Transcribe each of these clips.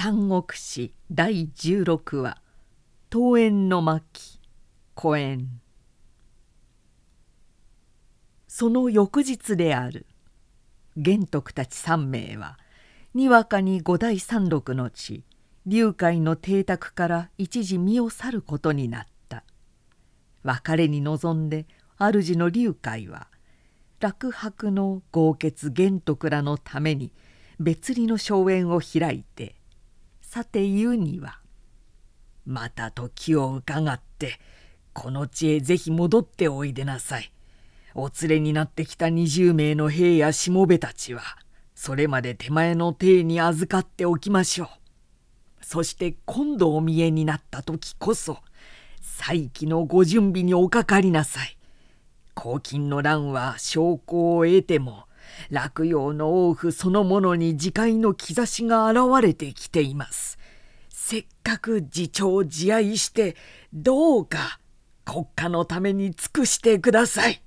三国史第16話「桃園の巻」公演その翌日である玄徳たち三名はにわかに五代三六の地龍海の邸宅から一時身を去ることになった。別れに臨んで主の龍海は楽白の豪傑玄徳らのために別離の荘園を開いてさて言うには「また時を伺ってこの地へぜひ戻っておいでなさい」お連れになってきた20名の兵やしもべたちはそれまで手前の邸に預かっておきましょう。そして今度お見えになった時こそ再起のご準備におかかりなさい。黄金の乱は証拠を得ても落葉の王府そのものに自戒の兆しが現れてきています。せっかく自重自愛してどうか国家のために尽くしてください。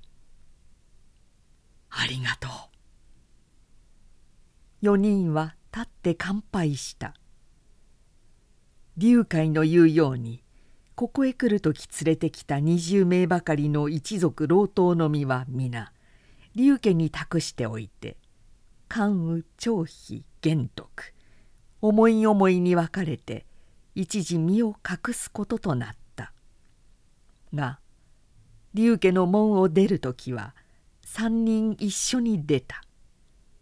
ありがとう。4人は立って乾杯した。龍海の言うようにここへ来る時連れてきた20名ばかりの一族老頭の身は皆龍家に託しておいて関羽張飛玄徳思い思いに分かれて一時身を隠すこととなった。が龍家の門を出る時は三人一緒に出た。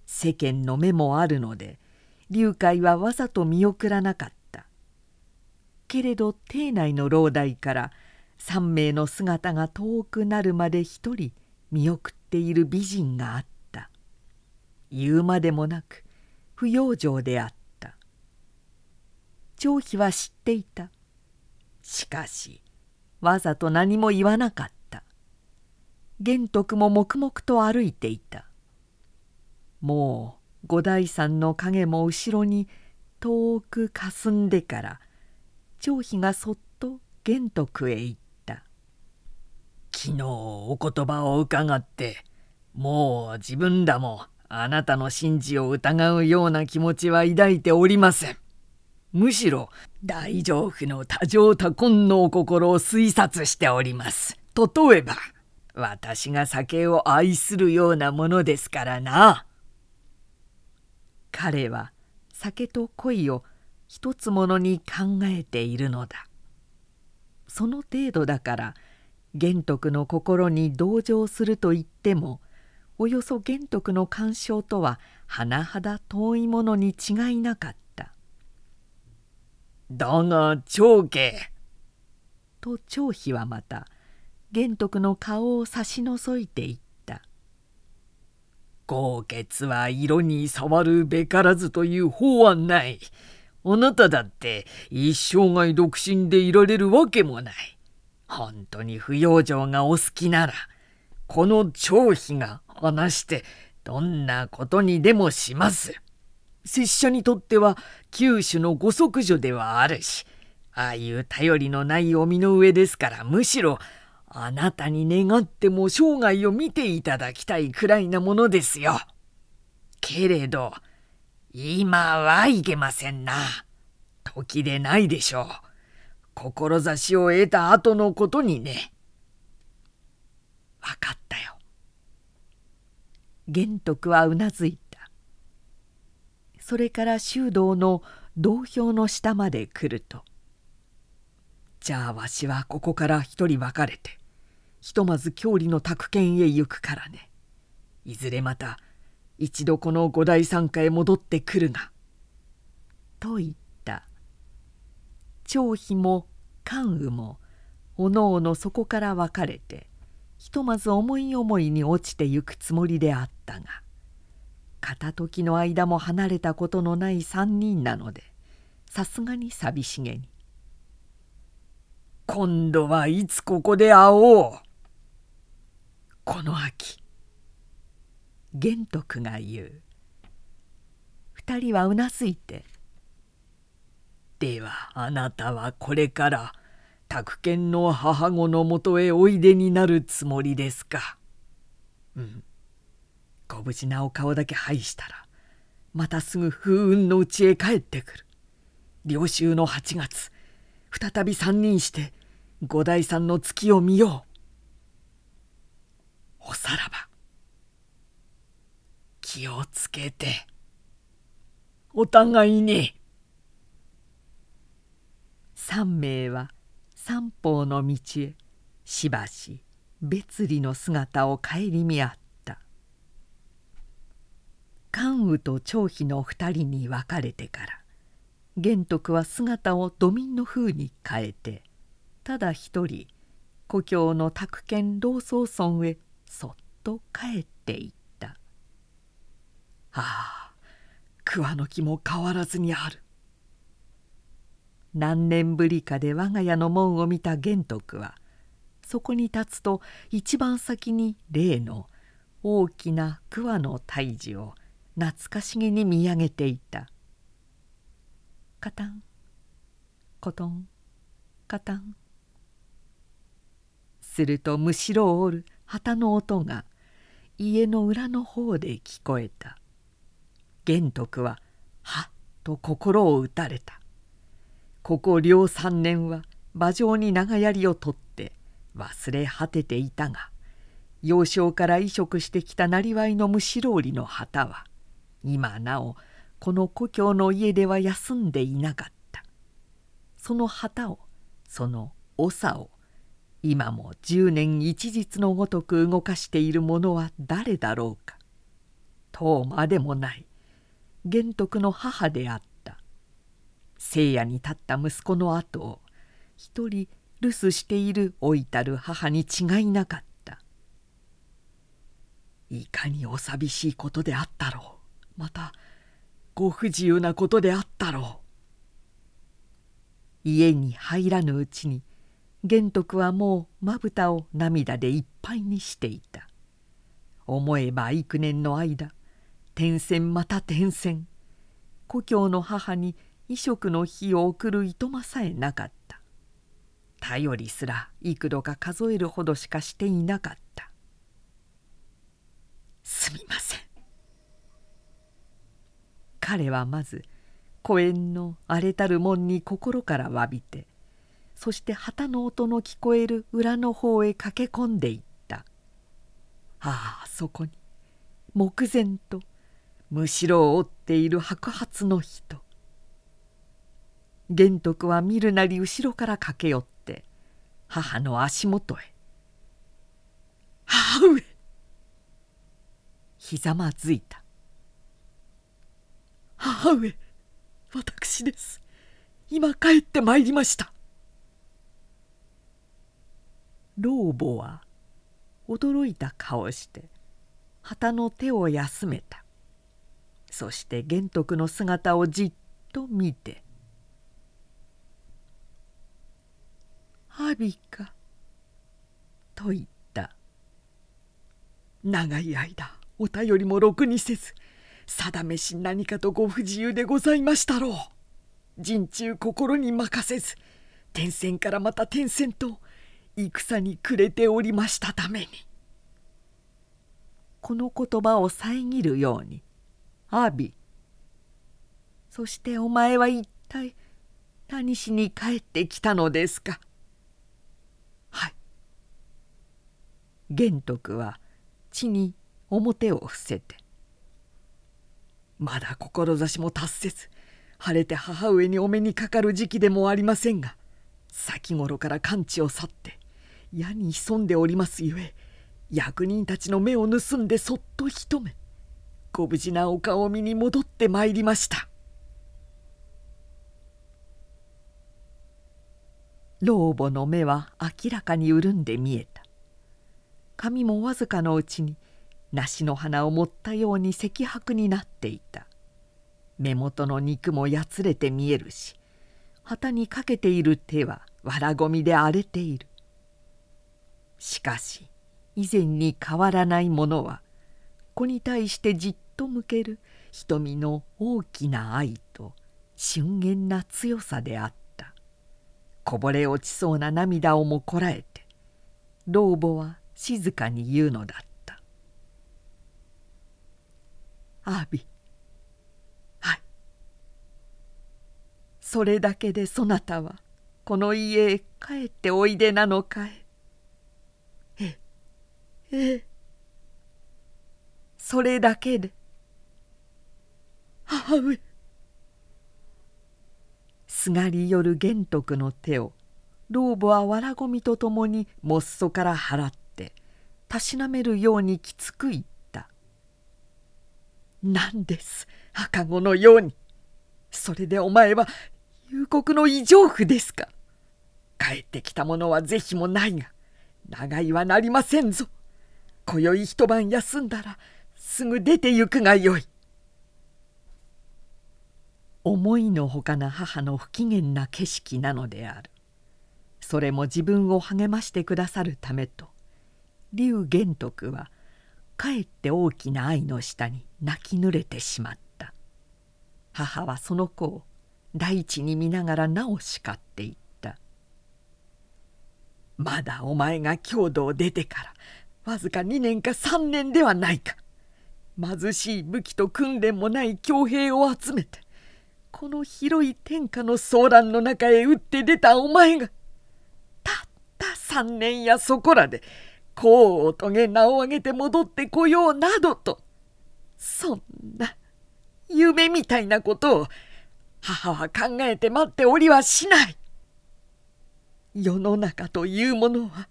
世間の目もあるので龍海はわざと見送らなかった。けれど邸内の老大から3名の姿が遠くなるまで一人見送っている美人があった。言うまでもなく不養生であった。張飛は知っていた。しかしわざと何も言わなかった。玄徳も黙々と歩いていた。もう五代山の影も後ろに遠くかすんでから張飛がそっと玄徳へ言った「昨日お言葉を伺ってもう自分らもあなたの真珠を疑うような気持ちは抱いておりません。むしろ大丈夫の多情多根のお心を推察しております。例えば私が酒を愛するようなものですからな。彼は酒と恋を一つものに考えているのだその程度だから玄徳の心に同情すると言ってもおよそ玄徳の干渉とは甚だ遠いものに違いなかった「だが長家」と張飛はまた玄徳の顔を差し除いていった「豪傑は色に触るべからずという法はない。あなただって一生涯独身でいられるわけもない。本当に不養生がお好きなら、この張飛が話してどんなことにでもします。拙者にとっては九種のご息女ではあるし、ああいう頼りのないお身の上ですからむしろあなたに願っても生涯を見ていただきたいくらいなものですよ。けれど、今はいけませんな。時でないでしょう。志を得た後のことにね。分かったよ。玄徳はうなずいた。それから修道の道標の下まで来ると「じゃあわしはここから一人別れてひとまず郷里の宅建へ行くからねいずれまた一度この五代参加へ戻ってくるが」と言った張飛も関羽もおのおのそこから別れてひとまず思い思いに落ちてゆくつもりであったが片時の間も離れたことのない三人なのでさすがに寂しげに「今度はいつここで会おう」「この秋玄徳が言う。二人はうなずいて「ではあなたはこれから宅建の母子のもとへおいでになるつもりですか」うん。ご無事なお顔だけ拝したらまたすぐ風雲のうちへ帰ってくる。領州の8月再び三人して五代さんの月を見よう。おさらば気をつけて。お互いに。三名は三方の道へしばし別離の姿を顧み合った。関羽と張飛の二人に分かれてから玄徳は姿を土民の風に変えてただ一人故郷の宅建老荘村へそっと帰っていった「ああ桑の木も変わらずにある」何年ぶりかで我が家の門を見た玄徳はそこに立つと一番先に例の大きな桑の胎児を懐かしげに見上げていた。カタンコトンカタン。するとむしろを折る旗の音が家の裏の方で聞こえた。玄徳ははっと心を打たれた。ここ両三年は馬上に長槍を取って忘れ果てていたが幼少から移植してきたなりわいのむしろりの旗は今なおこの故郷の家では休んでいなかった。その旗をその長を今も十年一日のごとく動かしている者は誰だろうか。とまでもない。玄徳の母であった聖夜に立った息子の後を一人留守している老いたる母に違いなかった。いかにお寂しいことであったろう。またご不自由なことであったろう。家に入らぬうちに玄徳はもうまぶたを涙でいっぱいにしていた。思えば幾年の間転戦また転戦。故郷の母に衣食の日を送るいとまさえなかった。頼りすら幾度か数えるほどしかしていなかった。すみません。彼はまず公園の荒れたる門に心からわびてそして旗の音の聞こえる裏の方へ駆け込んでいった。ああそこに目前とむしろを追っている白髪の人。玄徳は見るなり後ろから駆け寄って母の足元へ「母上!」ひざまずいた「母上私です。今帰ってまいりました」老母は驚いた顔して旗の手を休めた。そして玄徳の姿をじっと見て阿鼻か」と言った。長い間お便りもろくにせず定めし何かとご不自由でございましたろう。陣中心に任せず天戦からまた天戦と戦に暮れておりましたために。この言葉を遮るように「阿鼻そしてお前は一体何しに帰ってきたのですか?」玄徳は地に表を伏せて「まだ志も達せず晴れて母上にお目にかかる時期でもありませんが先頃から完治を去って矢に潜んでおりますゆえ役人たちの目を盗んでそっと一目ご無事なお顔見に戻ってまいりました」。老母の目は明らかに潤んで見えた髪もわずかのうちに梨の花を持ったように赤白になっていた。目元の肉もやつれて見えるし旗にかけている手はわらごみで荒れている。しかし以前に変わらないものは子に対してじっと向ける瞳の大きな愛と俊厳な強さであった。こぼれ落ちそうな涙をもこらえて老母は静かに言うのだった「アービはい。それだけでそなたはこの家へ帰っておいでなのかい？えええそれだけで。母上。すがり寄る玄徳の手を老母はわらごみとともにもっそから払ってたしなめるようにきつく言った「何です赤子のように。それでお前は幽谷の異常婦ですか。帰ってきたものは是非もないが長居はなりませんぞ。今宵一晩休んだらすぐ出て行くがよい」思いのほかな母の不機嫌な景色なのである。それも自分を励ましてくださるためと。劉玄徳はかえって大きな愛の下に泣き濡れてしまった。母はその子を大地に見ながらなお叱っていった「まだお前が郷土を出てからわずか2年か3年ではないか。貧しい武器と訓練もない強兵を集めてこの広い天下の騒乱の中へ打って出たお前がたった3年やそこらで功を遂げ名を上げて戻ってこようなどとそんな夢みたいなことを母は考えて待っておりはしない。世の中というものは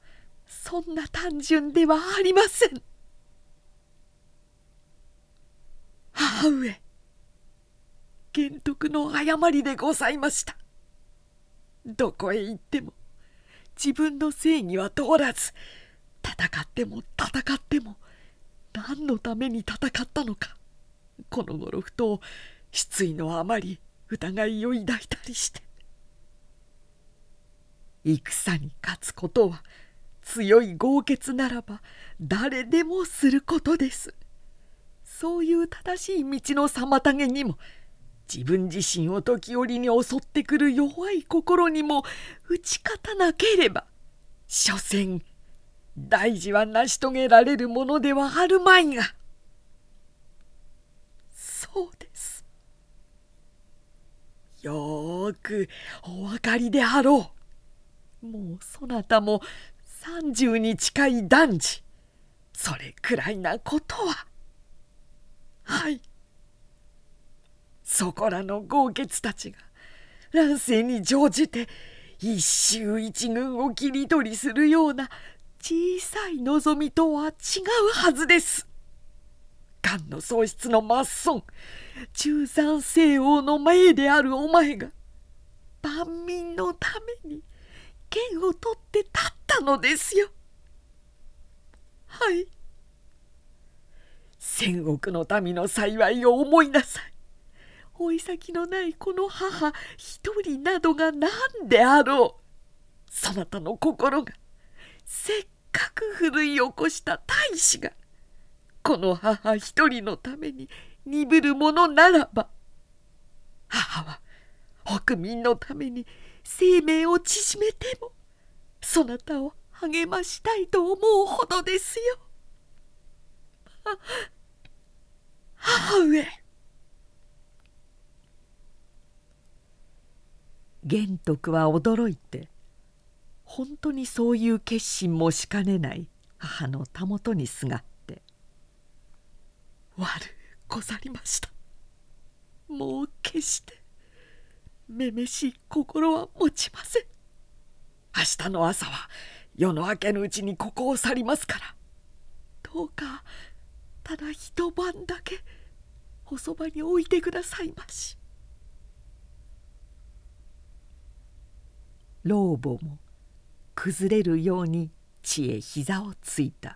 そんな単純ではありません。母上玄徳の誤りでございました。どこへ行っても自分の正義は通らず戦っても戦っても何のために戦ったのかこの頃ふと失意のあまり疑いを抱いたりして。戦に勝つことは強い豪傑ならば誰でもすることです。そういう正しい道の妨げにも自分自身を時折に襲ってくる弱い心にも打ち勝たなければ所詮大事は成し遂げられるものではあるまいが。そうです。よくお分かりであろう。もうそなたも30に近い男児。それくらいなことは。はい。そこらの豪傑たちが乱世に乗じて一衆一軍を切り取りするような小さい望みとは違うはずです。漢の喪失の末孫中山西王の前であるお前が万民のために剣を取って立ったのですよ。はい戦国の民の幸いを思いなさい。追い先のないこの母一人などが何であろうそなたの心がせっかくふるい起こした大使がこの母一人のために鈍るものならば母は国民のために生命を縮めてもそなたを励ましたいと思うほどですよ。母上玄徳は驚いて本当にそういう決心もしかねない母のたもとにすがって「悪ござりました。もう決してめめしい心は持ちません。明日の朝は夜の明けぬうちにここを去りますから。どうかただ一晩だけおそばに置いてくださいまし」。老母も崩れるように地へ膝をついた。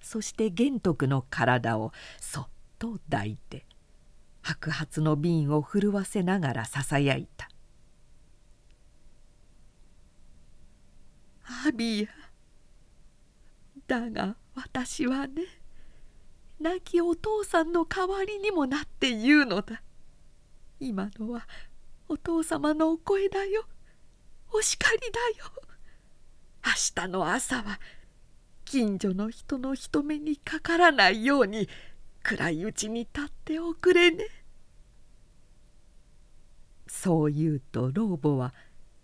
そして玄徳の体をそっと抱いて白髪の瓶を震わせながらささやいた「アビアだが私はね亡きお父さんの代わりにもなって言うのだ。今のはお父様のお声だよ」。お叱りだよ。明日の朝は近所の人の人目にかからないように暗いうちに立っておくれね。そう言うと老母は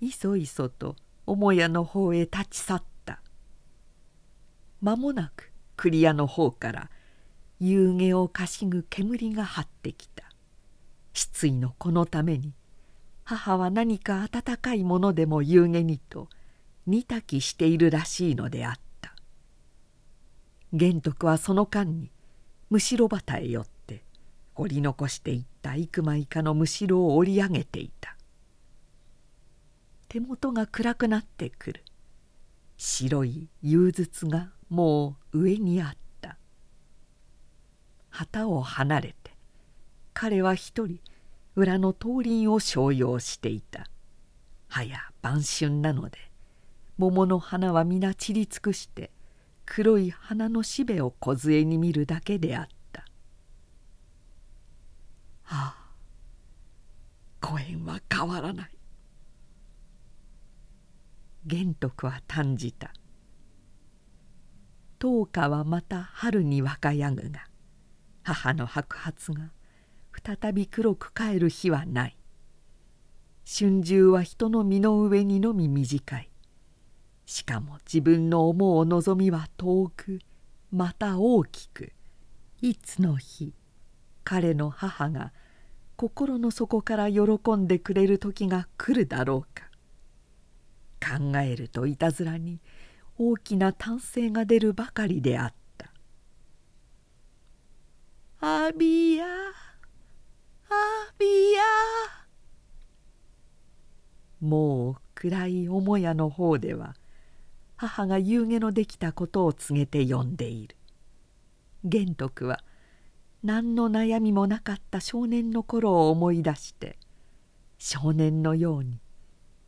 いそいそと母屋の方へ立ち去った。間もなく栗屋の方から夕げをかしぐ煙が張ってきた。失意のこのために母は何か温かいものでも夕げにと煮炊きしているらしいのであった。玄徳はその間にむしろ旗へ寄って掘り残していった幾枚かのむしろを折り上げていた。手元が暗くなってくる。白い融筒がもう上にあった。旗を離れて彼は一人裏の通りを商用していた。早晩春なので桃の花は皆散り尽くして黒い花のしべを梢に見るだけであった。ああ公園は変わらない。玄徳は嘆じた。10日はまた春に若やぐが母の白髪が再び黒く帰る日はない。春秋は人の身の上にのみ短い。しかも自分の思う望みは遠くまた大きく。いつの日彼の母が心の底から喜んでくれる時が来るだろうか。考えるといたずらに大きな歓声が出るばかりであった「アビアアビア」もう暗い母屋の方では母が夕げのできたことを告げて呼んでいる。玄徳は何の悩みもなかった少年の頃を思い出して少年のように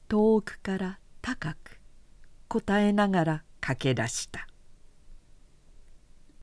遠くから高く答えながら駆け出した。